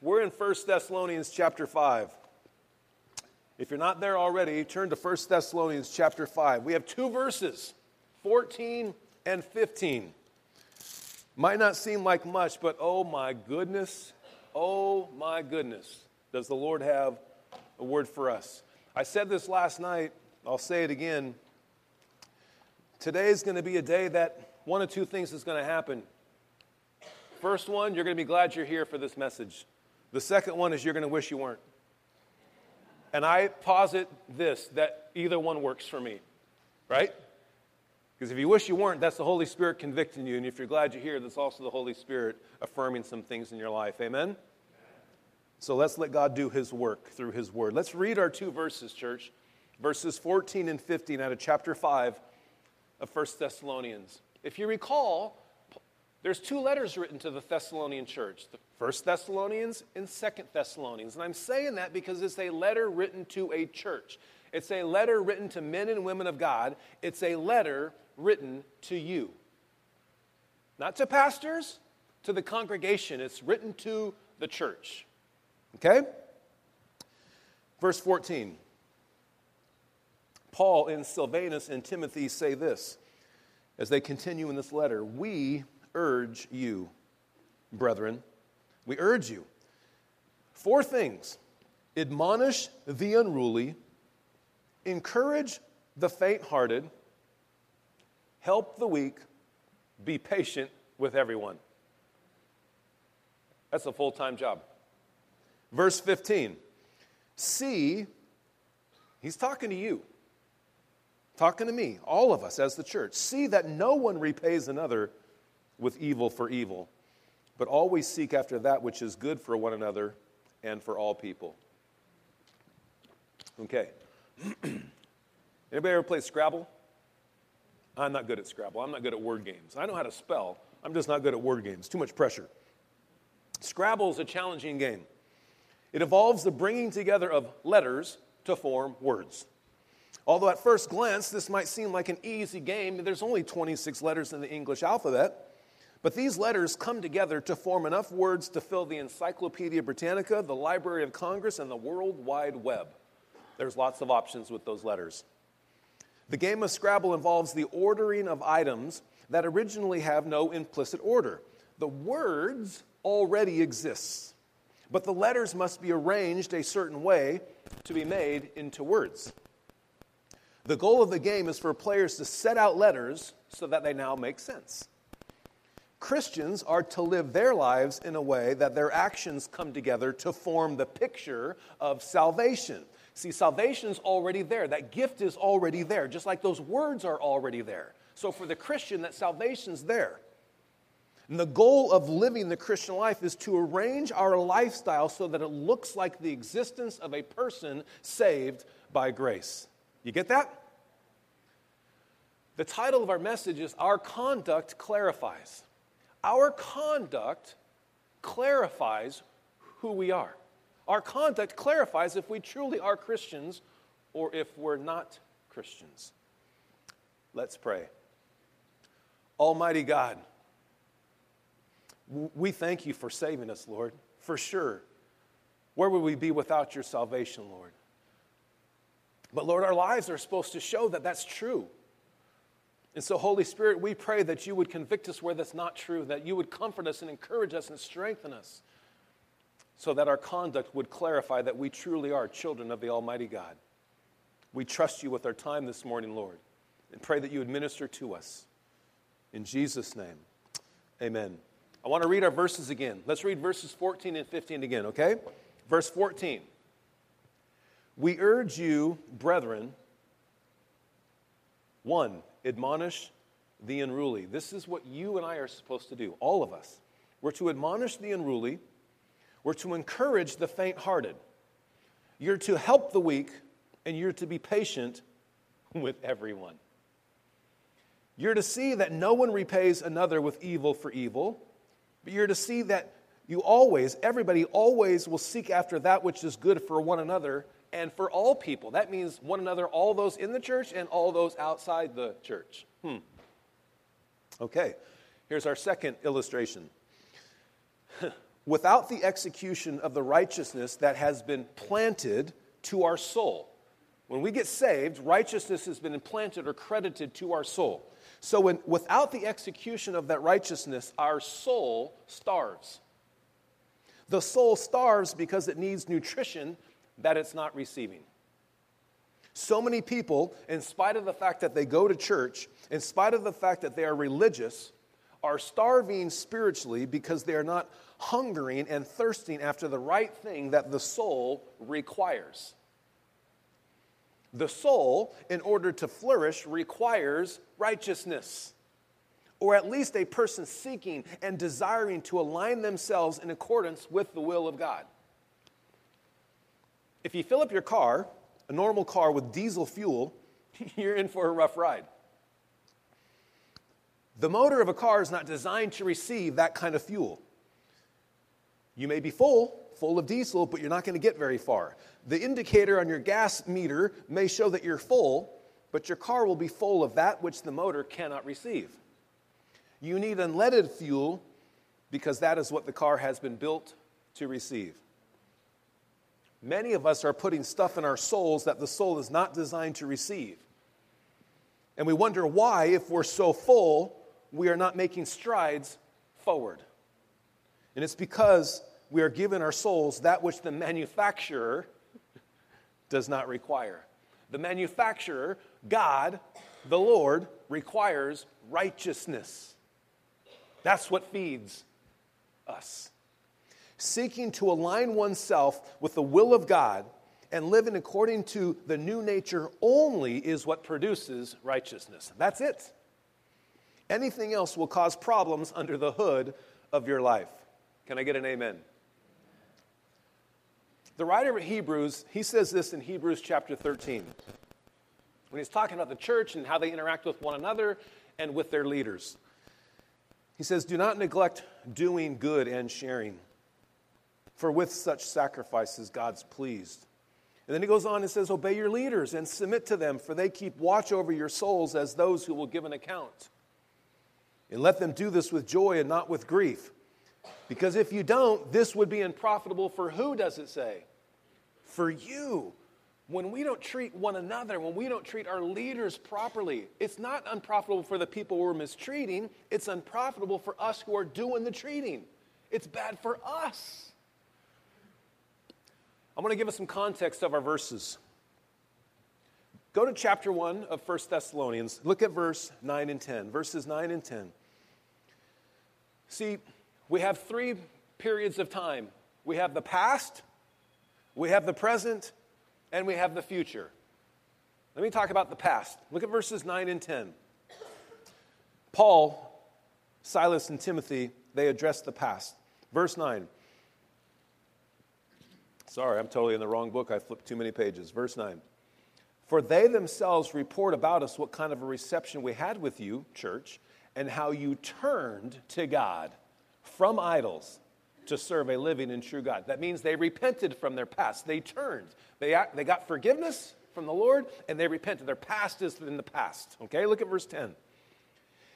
We're in 1 Thessalonians chapter 5. If you're not there already, turn to 1 Thessalonians chapter 5. We have two verses, 14 and 15. Might not seem like much, but oh my goodness, oh my goodness, does the Lord have a word for us. I said this last night, I'll say it again. Today is going to be a day that one of two things is going to happen. First one, you're going to be glad you're here for this message. The second one is you're going to wish you weren't. And I posit this that either one works for me, right? Because if you wish you weren't, that's the Holy Spirit convicting you. And if you're glad you're here, that's also the Holy Spirit affirming some things in your life. Amen? So let's let God do His work through His Word. Let's read our two verses, church. Verses 14 and 15 out of chapter 5 of 1 Thessalonians. If you recall, there's two letters written to the Thessalonian church the First Thessalonians and Second Thessalonians. And I'm saying that because it's a letter written to a church. It's a letter written to men and women of God. It's a letter written to you. Not to pastors, to the congregation. It's written to the church. Okay? Verse 14. Paul and Silvanus and Timothy say this as they continue in this letter We urge you, brethren, we urge you. Four things admonish the unruly, encourage the faint hearted, help the weak, be patient with everyone. That's a full time job. Verse 15 See, he's talking to you, talking to me, all of us as the church. See that no one repays another with evil for evil, but always seek after that which is good for one another and for all people. Okay. Anybody ever play Scrabble? I'm not good at Scrabble. I'm not good at word games. I know how to spell. I'm just not good at word games. Too much pressure. Scrabble is a challenging game. It involves the bringing together of letters to form words. Although at first glance this might seem like an easy game, there's only 26 letters in the English alphabet. But these letters come together to form enough words to fill the Encyclopedia Britannica, the Library of Congress, and the World Wide Web. There's lots of options with those letters. The game of Scrabble involves the ordering of items that originally have no implicit order. The words already exist, but the letters must be arranged a certain way to be made into words. The goal of the game is for players to set out letters so that they now make sense. Christians are to live their lives in a way that their actions come together to form the picture of salvation. See, salvation's already there. That gift is already there, just like those words are already there. So for the Christian, that salvation's there. And the goal of living the Christian life is to arrange our lifestyle so that it looks like the existence of a person saved by grace. You get that? The title of our message is Our Conduct Clarifies. Our conduct clarifies who we are. Our conduct clarifies if we truly are Christians or if we're not Christians. Let's pray. Almighty God, we thank you for saving us, Lord, for sure. Where would we be without your salvation, Lord? But Lord, our lives are supposed to show that that's true. And so, Holy Spirit, we pray that you would convict us where that's not true, that you would comfort us and encourage us and strengthen us, so that our conduct would clarify that we truly are children of the Almighty God. We trust you with our time this morning, Lord, and pray that you would minister to us. In Jesus' name, amen. I want to read our verses again. Let's read verses 14 and 15 again, okay? Verse 14. We urge you, brethren, one, admonish the unruly. This is what you and I are supposed to do, all of us. We're to admonish the unruly, we're to encourage the faint hearted, you're to help the weak, and you're to be patient with everyone. You're to see that no one repays another with evil for evil, but you're to see that you always, everybody always will seek after that which is good for one another and for all people. That means one another, all those in the church and all those outside the church. Hmm. Okay, here's our second illustration. without the execution of the righteousness that has been planted to our soul. When we get saved, righteousness has been implanted or credited to our soul. So, when, without the execution of that righteousness, our soul starves. The soul starves because it needs nutrition that it's not receiving. So many people, in spite of the fact that they go to church, in spite of the fact that they are religious, are starving spiritually because they are not hungering and thirsting after the right thing that the soul requires. The soul, in order to flourish, requires righteousness, or at least a person seeking and desiring to align themselves in accordance with the will of God. If you fill up your car, a normal car with diesel fuel, you're in for a rough ride. The motor of a car is not designed to receive that kind of fuel. You may be full, full of diesel, but you're not going to get very far. The indicator on your gas meter may show that you're full, but your car will be full of that which the motor cannot receive. You need unleaded fuel because that is what the car has been built to receive. Many of us are putting stuff in our souls that the soul is not designed to receive. And we wonder why, if we're so full, we are not making strides forward. And it's because we are giving our souls that which the manufacturer does not require. The manufacturer, God, the Lord, requires righteousness. That's what feeds us. Seeking to align oneself with the will of God and living according to the new nature only is what produces righteousness. That's it. Anything else will cause problems under the hood of your life. Can I get an amen? The writer of Hebrews, he says this in Hebrews chapter 13. When he's talking about the church and how they interact with one another and with their leaders. He says, Do not neglect doing good and sharing, for with such sacrifices God's pleased. And then he goes on and says, Obey your leaders and submit to them, for they keep watch over your souls as those who will give an account. And let them do this with joy and not with grief because if you don't, this would be unprofitable for who, does it say? For you. When we don't treat one another, when we don't treat our leaders properly, it's not unprofitable for the people we're mistreating, it's unprofitable for us who are doing the treating. It's bad for us. I'm going to give us some context of our verses. Go to chapter 1 of 1 Thessalonians. Look at verse 9 and 10. Verses 9 and 10. See, we have three periods of time we have the past, we have the present, and we have the future. Let me talk about the past. Look at verses 9 and 10. Paul, Silas, and Timothy, they address the past. Verse 9. Sorry, I'm totally in the wrong book. I flipped too many pages. Verse 9. For they themselves report about us what kind of a reception we had with you, church, and how you turned to God from idols to serve a living and true God. That means they repented from their past. They turned. They, they got forgiveness from the Lord and they repented. Their past is in the past. Okay, look at verse 10.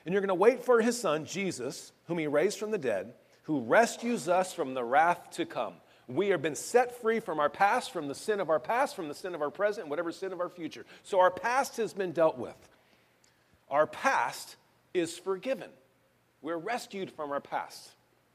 And you're going to wait for his son, Jesus, whom he raised from the dead, who rescues us from the wrath to come. We have been set free from our past, from the sin of our past, from the sin of our present, whatever sin of our future. So our past has been dealt with. Our past is forgiven. We're rescued from our past.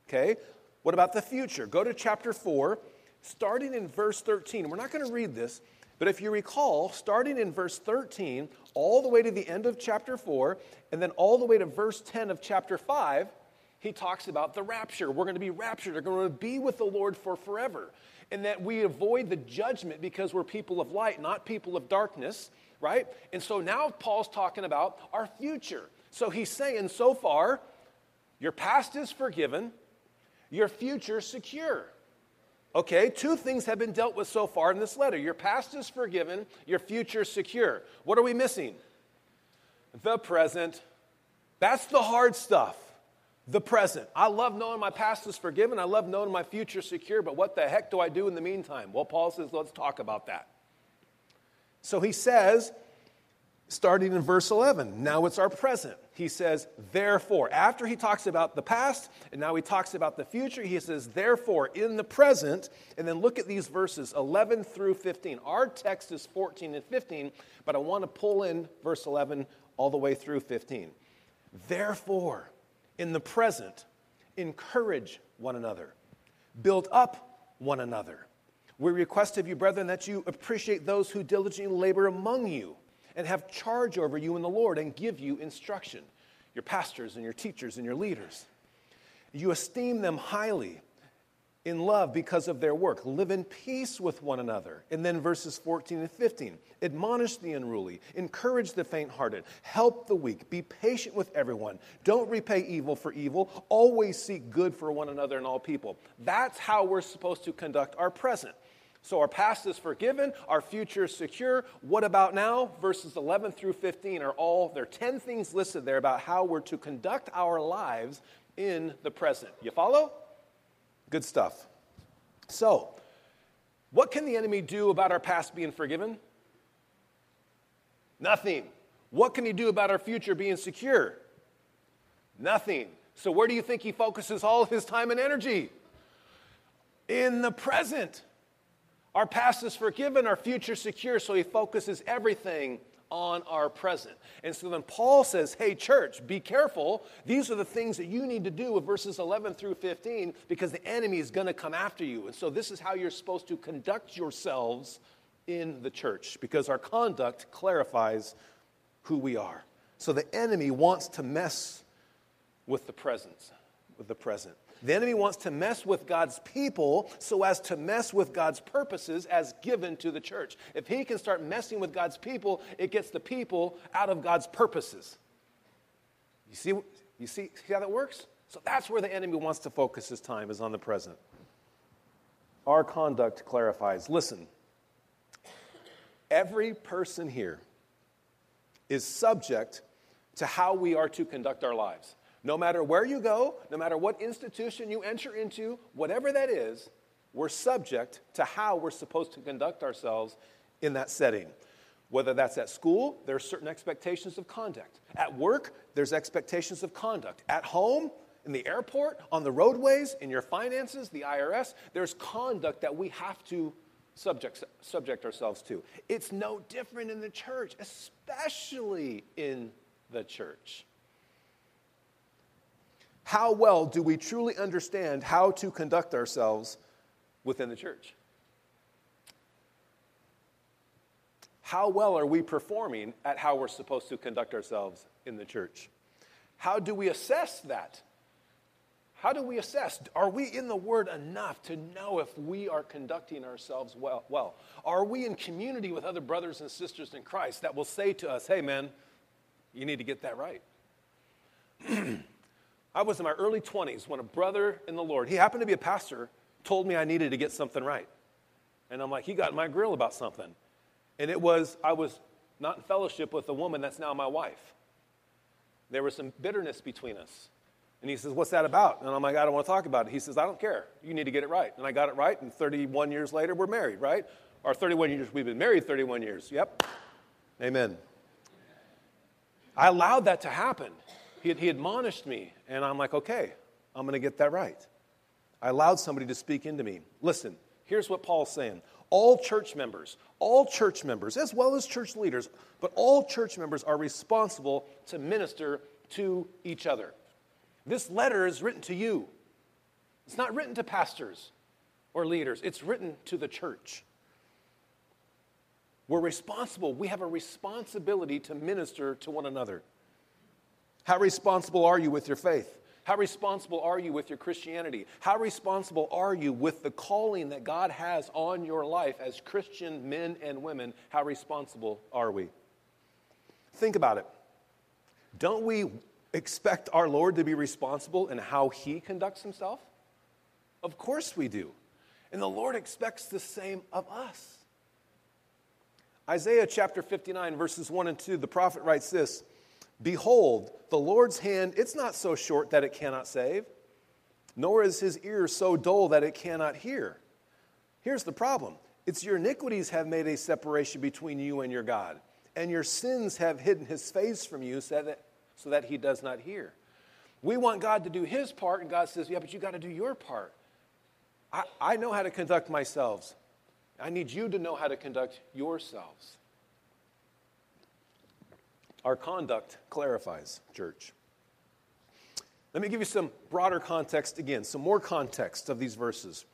Okay? What about the future? Go to chapter 4, starting in verse 13. We're not going to read this, but if you recall, starting in verse 13, all the way to the end of chapter 4, and then all the way to verse 10 of chapter 5, he talks about the rapture. We're going to be raptured. We're going to be with the Lord for forever. And that we avoid the judgment because we're people of light, not people of darkness, right? And so now Paul's talking about our future. So he's saying, so far, your past is forgiven, your future secure. Okay, two things have been dealt with so far in this letter. Your past is forgiven, your future secure. What are we missing? The present. That's the hard stuff. The present. I love knowing my past is forgiven. I love knowing my future is secure, but what the heck do I do in the meantime? Well, Paul says, let's talk about that. So he says, starting in verse 11. Now it's our present. He says, therefore. After he talks about the past, and now he talks about the future, he says, therefore, in the present. And then look at these verses 11 through 15. Our text is 14 and 15, but I want to pull in verse 11 all the way through 15. Therefore, in the present, encourage one another, build up one another. We request of you, brethren, that you appreciate those who diligently labor among you and have charge over you in the Lord and give you instruction. Your pastors and your teachers and your leaders. You esteem them highly in love because of their work. Live in peace with one another. And then verses 14 and 15 admonish the unruly, encourage the faint hearted, help the weak, be patient with everyone. Don't repay evil for evil, always seek good for one another and all people. That's how we're supposed to conduct our present. So our past is forgiven, our future is secure. What about now? Verses 11 through 15 are all, there are 10 things listed there about how we're to conduct our lives in the present. You follow? Good stuff. So, what can the enemy do about our past being forgiven? Nothing. What can he do about our future being secure? Nothing. So, where do you think he focuses all of his time and energy? In the present. Our past is forgiven, our future secure, so he focuses everything on our present. And so then Paul says, Hey, church, be careful. These are the things that you need to do with verses 11 through 15 because the enemy is going to come after you. And so this is how you're supposed to conduct yourselves in the church because our conduct clarifies who we are. So the enemy wants to mess with the present, with the present. The enemy wants to mess with God's people so as to mess with God's purposes as given to the church. If he can start messing with God's people, it gets the people out of God's purposes. You see, you see, see how that works? So that's where the enemy wants to focus his time, is on the present. Our conduct clarifies. Listen, every person here is subject to how we are to conduct our lives. No matter where you go, no matter what institution you enter into, whatever that is, we're subject to how we're supposed to conduct ourselves in that setting. Whether that's at school, there are certain expectations of conduct. At work, there's expectations of conduct. At home, in the airport, on the roadways, in your finances, the IRS, there's conduct that we have to subject, subject ourselves to. It's no different in the church, especially in the church. How well do we truly understand how to conduct ourselves within the church? How well are we performing at how we're supposed to conduct ourselves in the church? How do we assess that? How do we assess? Are we in the Word enough to know if we are conducting ourselves well? well? Are we in community with other brothers and sisters in Christ that will say to us, hey, man, you need to get that right? I was in my early 20s when a brother in the Lord, he happened to be a pastor, told me I needed to get something right. And I'm like, he got my grill about something. And it was, I was not in fellowship with a woman that's now my wife. There was some bitterness between us. And he says, What's that about? And I'm like, I don't want to talk about it. He says, I don't care. You need to get it right. And I got it right. And 31 years later, we're married, right? Or 31 years, we've been married 31 years. Yep. Amen. I allowed that to happen. He, he admonished me, and I'm like, okay, I'm going to get that right. I allowed somebody to speak into me. Listen, here's what Paul's saying. All church members, all church members, as well as church leaders, but all church members are responsible to minister to each other. This letter is written to you. It's not written to pastors or leaders, it's written to the church. We're responsible. We have a responsibility to minister to one another. How responsible are you with your faith? How responsible are you with your Christianity? How responsible are you with the calling that God has on your life as Christian men and women? How responsible are we? Think about it. Don't we expect our Lord to be responsible in how he conducts himself? Of course we do. And the Lord expects the same of us. Isaiah chapter 59, verses 1 and 2, the prophet writes this Behold, the Lord's hand, it's not so short that it cannot save, nor is his ear so dull that it cannot hear. Here's the problem it's your iniquities have made a separation between you and your God, and your sins have hidden his face from you so that, so that he does not hear. We want God to do his part, and God says, Yeah, but you got to do your part. I, I know how to conduct myself. I need you to know how to conduct yourselves. Our conduct clarifies, church. Let me give you some broader context again, some more context of these verses.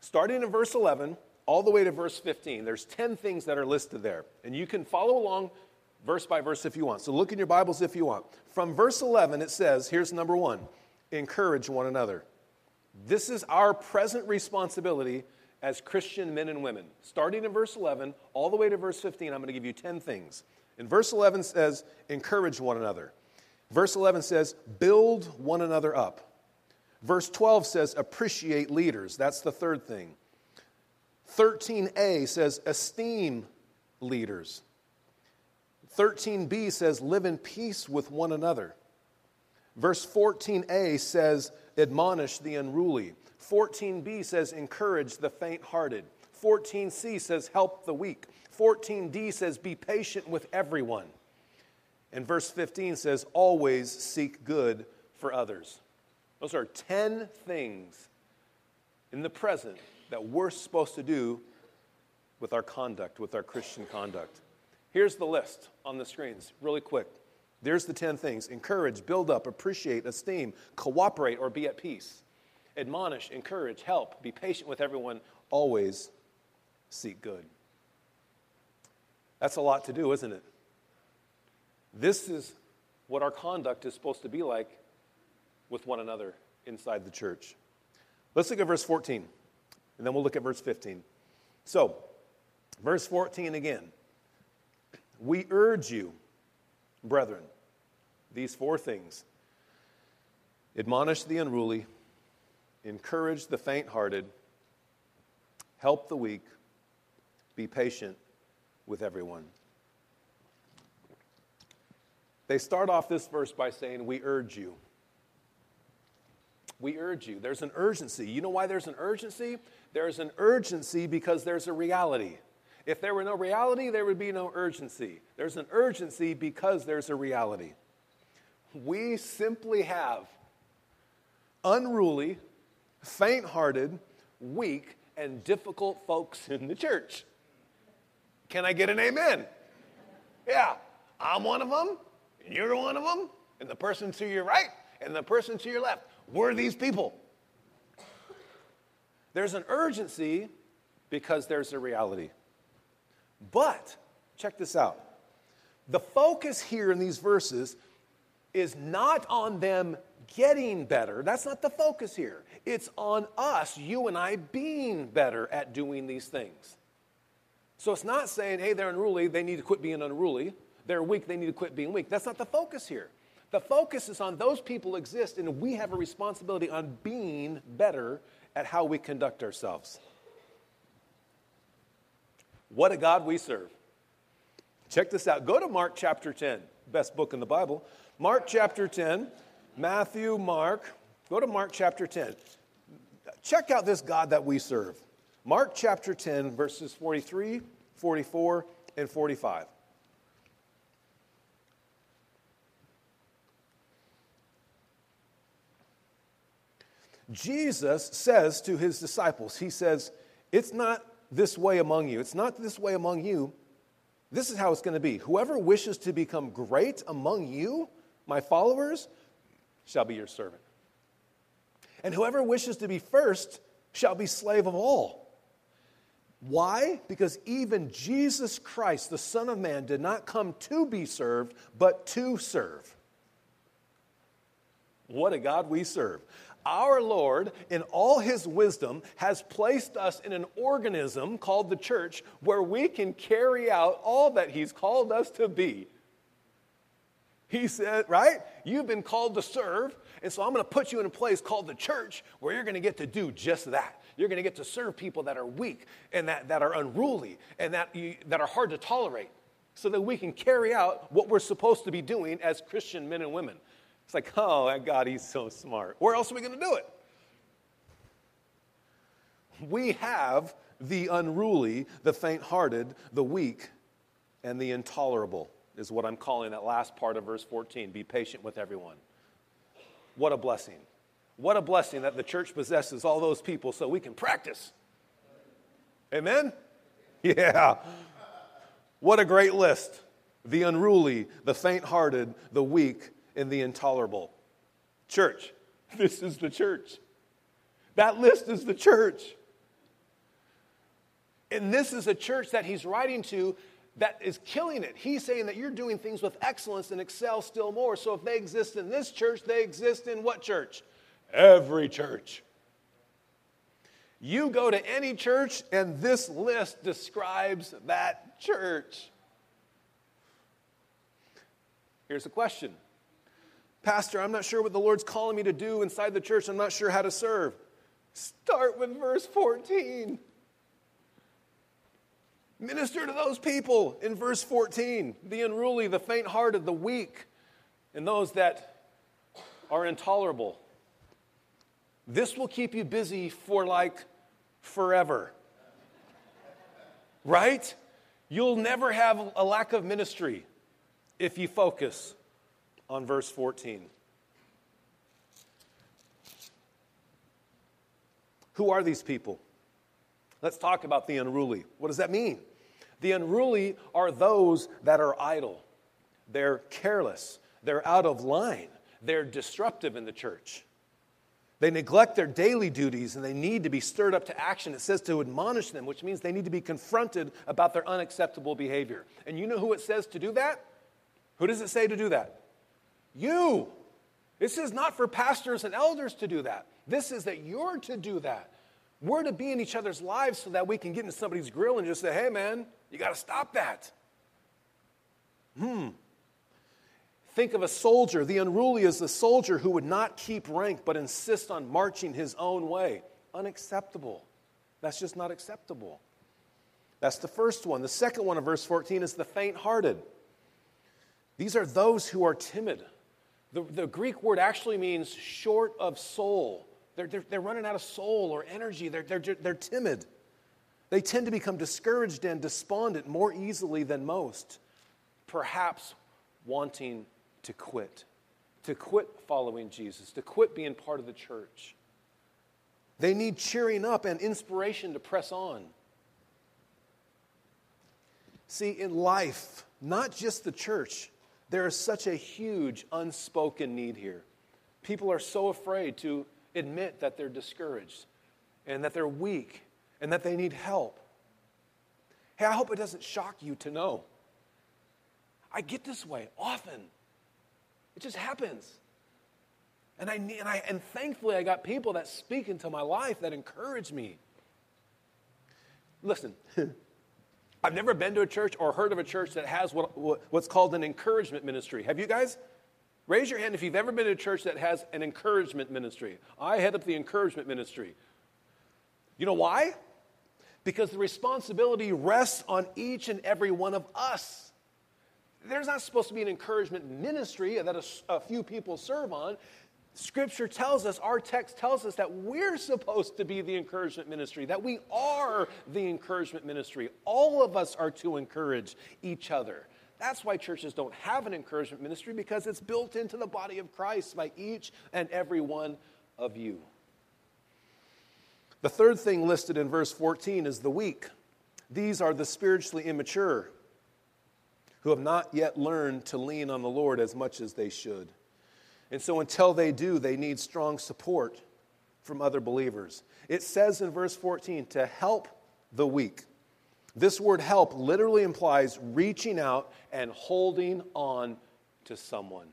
Starting in verse 11, all the way to verse 15, there's 10 things that are listed there. And you can follow along verse by verse if you want. So look in your Bibles if you want. From verse 11, it says, here's number one encourage one another. This is our present responsibility as Christian men and women. Starting in verse 11, all the way to verse 15, I'm going to give you 10 things. And verse 11 says, encourage one another. Verse 11 says, build one another up. Verse 12 says, appreciate leaders. That's the third thing. 13a says, esteem leaders. 13b says, live in peace with one another. Verse 14a says, admonish the unruly. 14b says, encourage the faint hearted. 14c says, help the weak. 14d says, be patient with everyone. And verse 15 says, always seek good for others. Those are 10 things in the present that we're supposed to do with our conduct, with our Christian conduct. Here's the list on the screens, really quick. There's the 10 things encourage, build up, appreciate, esteem, cooperate, or be at peace. Admonish, encourage, help, be patient with everyone, always seek good. That's a lot to do, isn't it? This is what our conduct is supposed to be like with one another inside the church. Let's look at verse 14, and then we'll look at verse 15. So, verse 14 again. We urge you, brethren, these four things admonish the unruly, encourage the faint hearted, help the weak, be patient with everyone. They start off this verse by saying, We urge you. We urge you. There's an urgency. You know why there's an urgency? There's an urgency because there's a reality. If there were no reality, there would be no urgency. There's an urgency because there's a reality. We simply have unruly, faint hearted, weak, and difficult folks in the church. Can I get an amen? Yeah, I'm one of them. You're one of them, and the person to your right, and the person to your left. We're these people. There's an urgency because there's a reality. But, check this out. The focus here in these verses is not on them getting better. That's not the focus here. It's on us, you and I, being better at doing these things. So it's not saying, hey, they're unruly, they need to quit being unruly they're weak, they need to quit being weak. That's not the focus here. The focus is on those people exist, and we have a responsibility on being better at how we conduct ourselves. What a God we serve. Check this out. Go to Mark chapter 10, best book in the Bible. Mark chapter 10, Matthew, Mark. Go to Mark chapter 10. Check out this God that we serve. Mark chapter 10, verses 43, 44, and 45. Jesus says to his disciples, He says, It's not this way among you. It's not this way among you. This is how it's going to be. Whoever wishes to become great among you, my followers, shall be your servant. And whoever wishes to be first shall be slave of all. Why? Because even Jesus Christ, the Son of Man, did not come to be served, but to serve. What a God we serve. Our Lord, in all his wisdom, has placed us in an organism called the church where we can carry out all that he's called us to be. He said, right? You've been called to serve, and so I'm going to put you in a place called the church where you're going to get to do just that. You're going to get to serve people that are weak and that, that are unruly and that, you, that are hard to tolerate so that we can carry out what we're supposed to be doing as Christian men and women. It's like, oh, my God, he's so smart. Where else are we going to do it? We have the unruly, the faint hearted, the weak and the intolerable, is what I'm calling that last part of verse 14. Be patient with everyone. What a blessing. What a blessing that the church possesses all those people so we can practice. Amen? Yeah. What a great list. The unruly, the faint hearted, the weak, and the intolerable. Church, this is the church. That list is the church. And this is a church that he's writing to that is killing it. He's saying that you're doing things with excellence and excel still more. So if they exist in this church, they exist in what church? Every church. You go to any church, and this list describes that church. Here's a question Pastor, I'm not sure what the Lord's calling me to do inside the church. I'm not sure how to serve. Start with verse 14. Minister to those people in verse 14 the unruly, the faint hearted, the weak, and those that are intolerable. This will keep you busy for like forever. Right? You'll never have a lack of ministry if you focus on verse 14. Who are these people? Let's talk about the unruly. What does that mean? The unruly are those that are idle. They're careless. They're out of line. They're disruptive in the church. They neglect their daily duties and they need to be stirred up to action. It says to admonish them, which means they need to be confronted about their unacceptable behavior. And you know who it says to do that? Who does it say to do that? You. This is not for pastors and elders to do that. This is that you're to do that. We're to be in each other's lives so that we can get into somebody's grill and just say, hey, man, you got to stop that. Hmm. Think of a soldier. The unruly is the soldier who would not keep rank but insist on marching his own way. Unacceptable. That's just not acceptable. That's the first one. The second one of verse 14 is the faint hearted. These are those who are timid. The, the Greek word actually means short of soul. They're, they're, they're running out of soul or energy, they're, they're, they're timid. They tend to become discouraged and despondent more easily than most, perhaps wanting to quit, to quit following Jesus, to quit being part of the church. They need cheering up and inspiration to press on. See, in life, not just the church, there is such a huge unspoken need here. People are so afraid to admit that they're discouraged and that they're weak and that they need help. Hey, I hope it doesn't shock you to know. I get this way often. It just happens. And, I, and, I, and thankfully, I got people that speak into my life that encourage me. Listen, I've never been to a church or heard of a church that has what, what, what's called an encouragement ministry. Have you guys? Raise your hand if you've ever been to a church that has an encouragement ministry. I head up the encouragement ministry. You know why? because the responsibility rests on each and every one of us. There's not supposed to be an encouragement ministry that a, a, few people serve on. Scripture tells us, our text tells us that we're supposed to be the encouragement ministry, that we are the encouragement ministry. All of us are to encourage each other. That's why churches don't have an encouragement ministry because it's built into the body of Christ by each and every one of you. The third thing listed in verse 14 is the weak. These are the spiritually immature who have not yet learned to lean on the Lord as much as they should. And so, until they do, they need strong support from other believers. It says in verse 14 to help the weak. This word help literally implies reaching out and holding on to someone.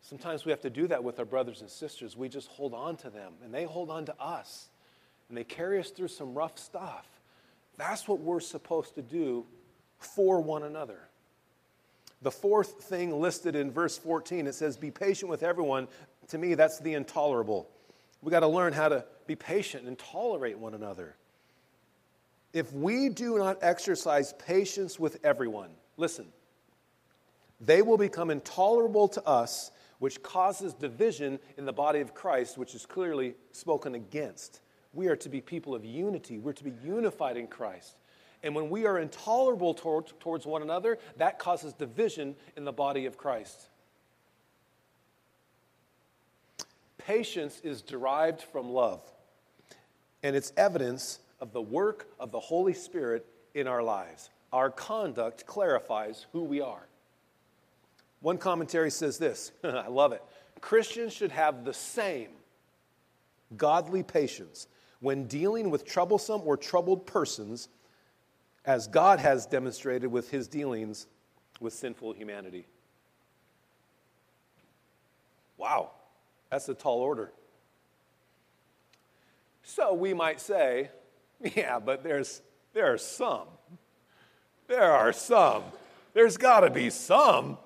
Sometimes we have to do that with our brothers and sisters. We just hold on to them, and they hold on to us, and they carry us through some rough stuff. That's what we're supposed to do for one another. The fourth thing listed in verse 14, it says, Be patient with everyone. To me, that's the intolerable. We got to learn how to be patient and tolerate one another. If we do not exercise patience with everyone, listen, they will become intolerable to us which causes division in the body of Christ, which is clearly spoken against. We are to be people of unity, we're to be unified in Christ. And when we are intolerable toward, towards one another, that causes division in the body of Christ. Patience is derived from love, and it's evidence of the work of the Holy Spirit in our lives. Our conduct clarifies who we are. One commentary says this I love it. Christians should have the same godly patience when dealing with troublesome or troubled persons as God has demonstrated with his dealings with sinful humanity. Wow, that's a tall order. So we might say, yeah, but there's, there are some. There are some. There's got to be some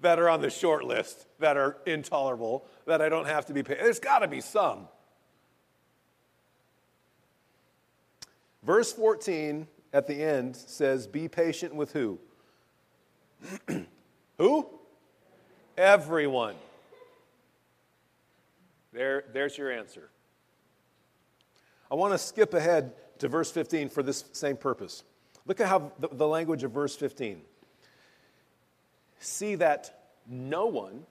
that are on the short list that are intolerable, that I don't have to be paid. There's got to be some. Verse 14 at the end says, Be patient with who? who? Everyone. There, there's your answer. I want to skip ahead to verse 15 for this same purpose. Look at how the, the language of verse 15. See that no one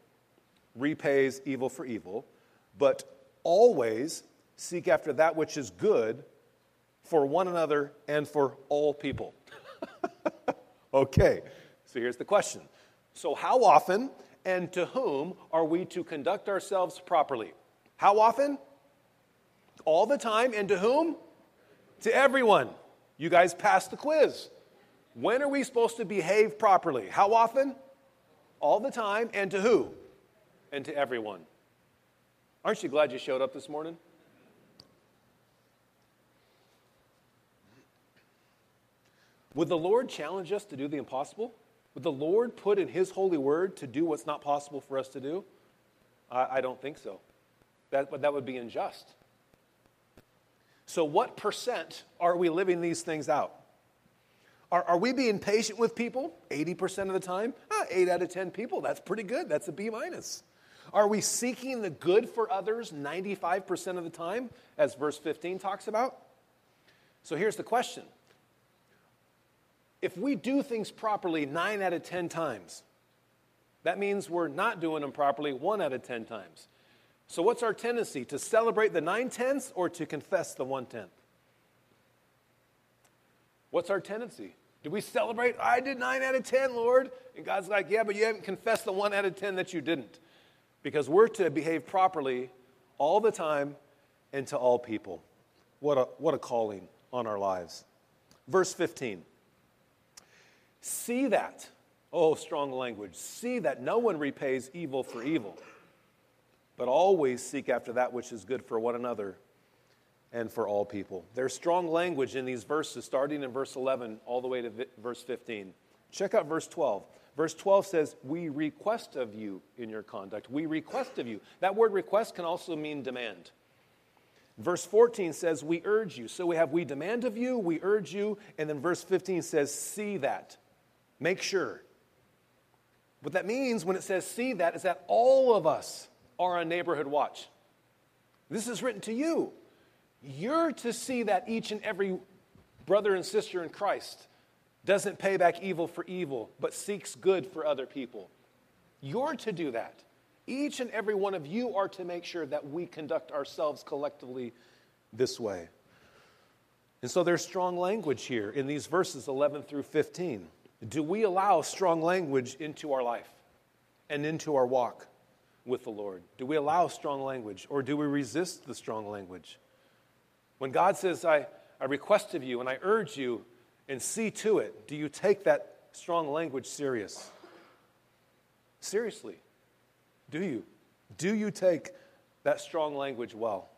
repays evil for evil, but always seek after that which is good for one another and for all people. okay, so here's the question. So, how often and to whom are we to conduct ourselves properly? How often? All the time. And to whom? To everyone. You guys passed the quiz. When are we supposed to behave properly? How often? All the time. And to who? And to everyone. Aren't you glad you showed up this morning? Would the Lord challenge us to do the impossible? Would the Lord put in His holy word to do what's not possible for us to do? I, I don't think so. That, that would be unjust. So, what percent are we living these things out? Are, are we being patient with people 80% of the time? Ah, 8 out of 10 people, that's pretty good. That's a B minus. Are we seeking the good for others 95% of the time, as verse 15 talks about? So here's the question if we do things properly nine out of 10 times, that means we're not doing them properly one out of 10 times. So, what's our tendency? To celebrate the nine tenths or to confess the one tenth? What's our tendency? Do we celebrate, I did nine out of 10, Lord? And God's like, yeah, but you haven't confessed the one out of 10 that you didn't. Because we're to behave properly all the time and to all people. What a, what a calling on our lives. Verse 15. See that, oh, strong language, see that no one repays evil for evil, but always seek after that which is good for one another and for all people. There's strong language in these verses, starting in verse 11 all the way to verse 15. Check out verse 12. Verse 12 says, We request of you in your conduct. We request of you. That word request can also mean demand. Verse 14 says, We urge you. So we have, We demand of you, we urge you. And then verse 15 says, See that. Make sure. What that means when it says see that is that all of us are on neighborhood watch. This is written to you. You're to see that each and every brother and sister in Christ doesn't pay back evil for evil, but seeks good for other people. You're to do that. Each and every one of you are to make sure that we conduct ourselves collectively this way. And so there's strong language here in these verses 11 through 15. Do we allow strong language into our life and into our walk with the Lord? Do we allow strong language or do we resist the strong language? When God says, I, I request of you and I urge you and see to it, do you take that strong language serious? Seriously, do you? Do you take that strong language well?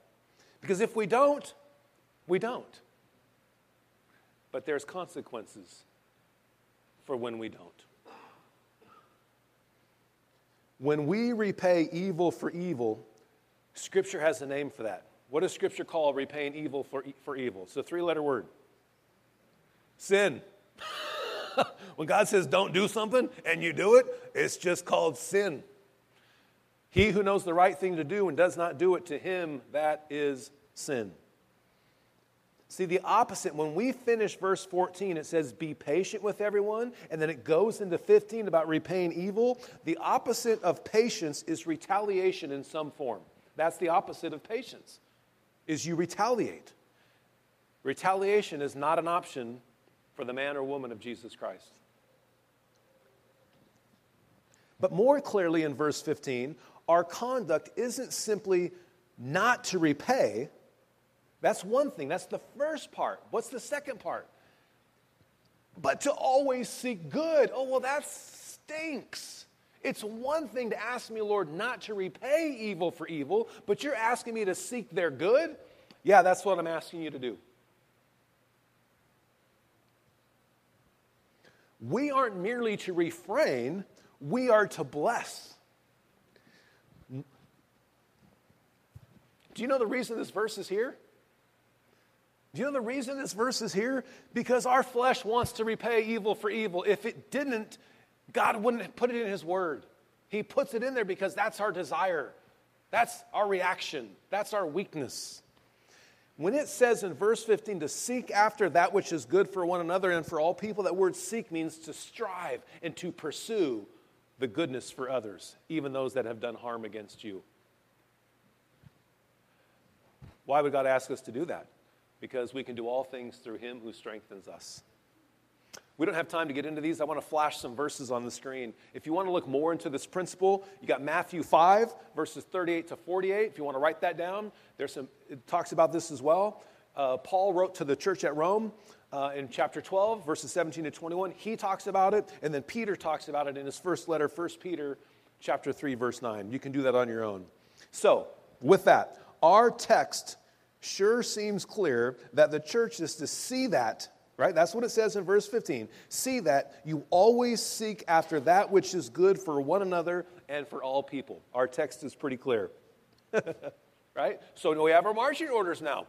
Because if we don't, we don't. But there's consequences for when we don't. When we repay evil for evil, Scripture has a name for that. What does Scripture call repaying evil for, for evil? It's a three letter word sin. when God says don't do something and you do it, it's just called sin. He who knows the right thing to do and does not do it, to him that is sin. See, the opposite, when we finish verse 14, it says, Be patient with everyone, and then it goes into 15 about repaying evil. The opposite of patience is retaliation in some form. That's the opposite of patience, is you retaliate. Retaliation is not an option for the man or woman of Jesus Christ. But more clearly in verse 15, our conduct isn't simply not to repay. That's one thing. That's the first part. What's the second part? But to always seek good. Oh, well, that stinks. It's one thing to ask me, Lord, not to repay evil for evil, but you're asking me to seek their good? Yeah, that's what I'm asking you to do. We aren't merely to refrain, we are to bless. Do you know the reason this verse is here? Do you know the reason this verse is here? Because our flesh wants to repay evil for evil. If it didn't, God wouldn't put it in His Word. He puts it in there because that's our desire, that's our reaction, that's our weakness. When it says in verse 15 to seek after that which is good for one another and for all people, that word seek means to strive and to pursue the goodness for others, even those that have done harm against you. Why would God ask us to do that? Because we can do all things through Him who strengthens us. We don't have time to get into these. I want to flash some verses on the screen. If you want to look more into this principle, you got Matthew 5, verses 38 to 48. If you want to write that down, there's some, it talks about this as well. Uh, Paul wrote to the church at Rome uh, in chapter 12, verses 17 to 21. He talks about it, and then Peter talks about it in his first letter, 1 Peter chapter 3, verse 9. You can do that on your own. So, with that, our text sure seems clear that the church is to see that right? That's what it says in verse 15. See that you always seek after that which is good for one another and for all people. Our text is pretty clear, right? So we have our marching orders now.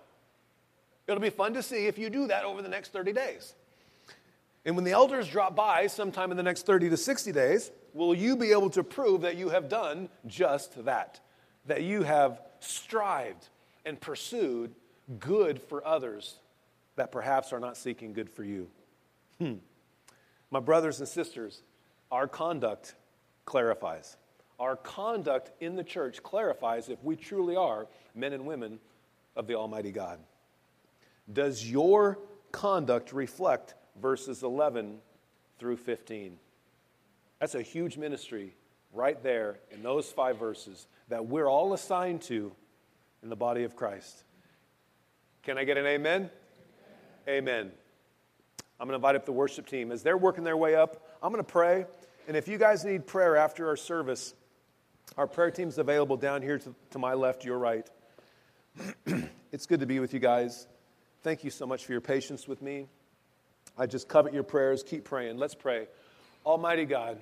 It'll be fun to see if you do that over the next 30 days. And when the elders drop by sometime in the next 30 to 60 days, will you be able to prove that you have done just that? That you have strived and pursued good for others that perhaps are not seeking good for you. Hmm. My brothers and sisters, our conduct clarifies. Our conduct in the church clarifies if we truly are men and women of the Almighty God. Does your conduct reflect verses 11 through 15? That's a huge ministry right there in those five verses that we're all assigned to in the body of Christ. Can I get an amen? Amen. I'm going to invite up the worship team. As they're working their way up, I'm going to pray. And if you guys need prayer after our service, our prayer team's available down here to, to my left, your right. it's good to be with you guys. Thank you so much for your patience with me. I just covet your prayers. Keep praying. Let's pray. Almighty God,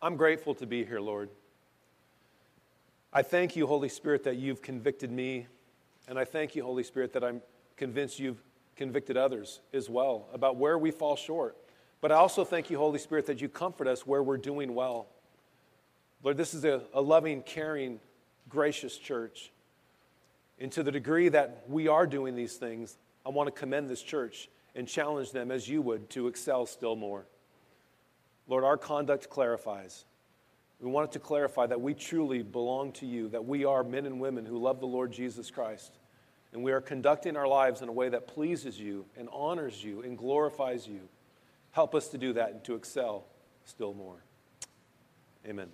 I'm grateful to be here, Lord. I thank you, Holy Spirit, that you've convicted me. And I thank you, Holy Spirit, that I'm convinced you've convicted others as well about where we fall short. But I also thank you, Holy Spirit, that you comfort us where we're doing well. Lord, this is a, a loving, caring, gracious church. And to the degree that we are doing these things, I want to commend this church and challenge them as you would to excel still more. Lord, our conduct clarifies. We wanted to clarify that we truly belong to you, that we are men and women who love the Lord Jesus Christ and we are conducting our lives in a way that pleases you and honors you and glorifies you. Help us to do that and to excel still more. Amen.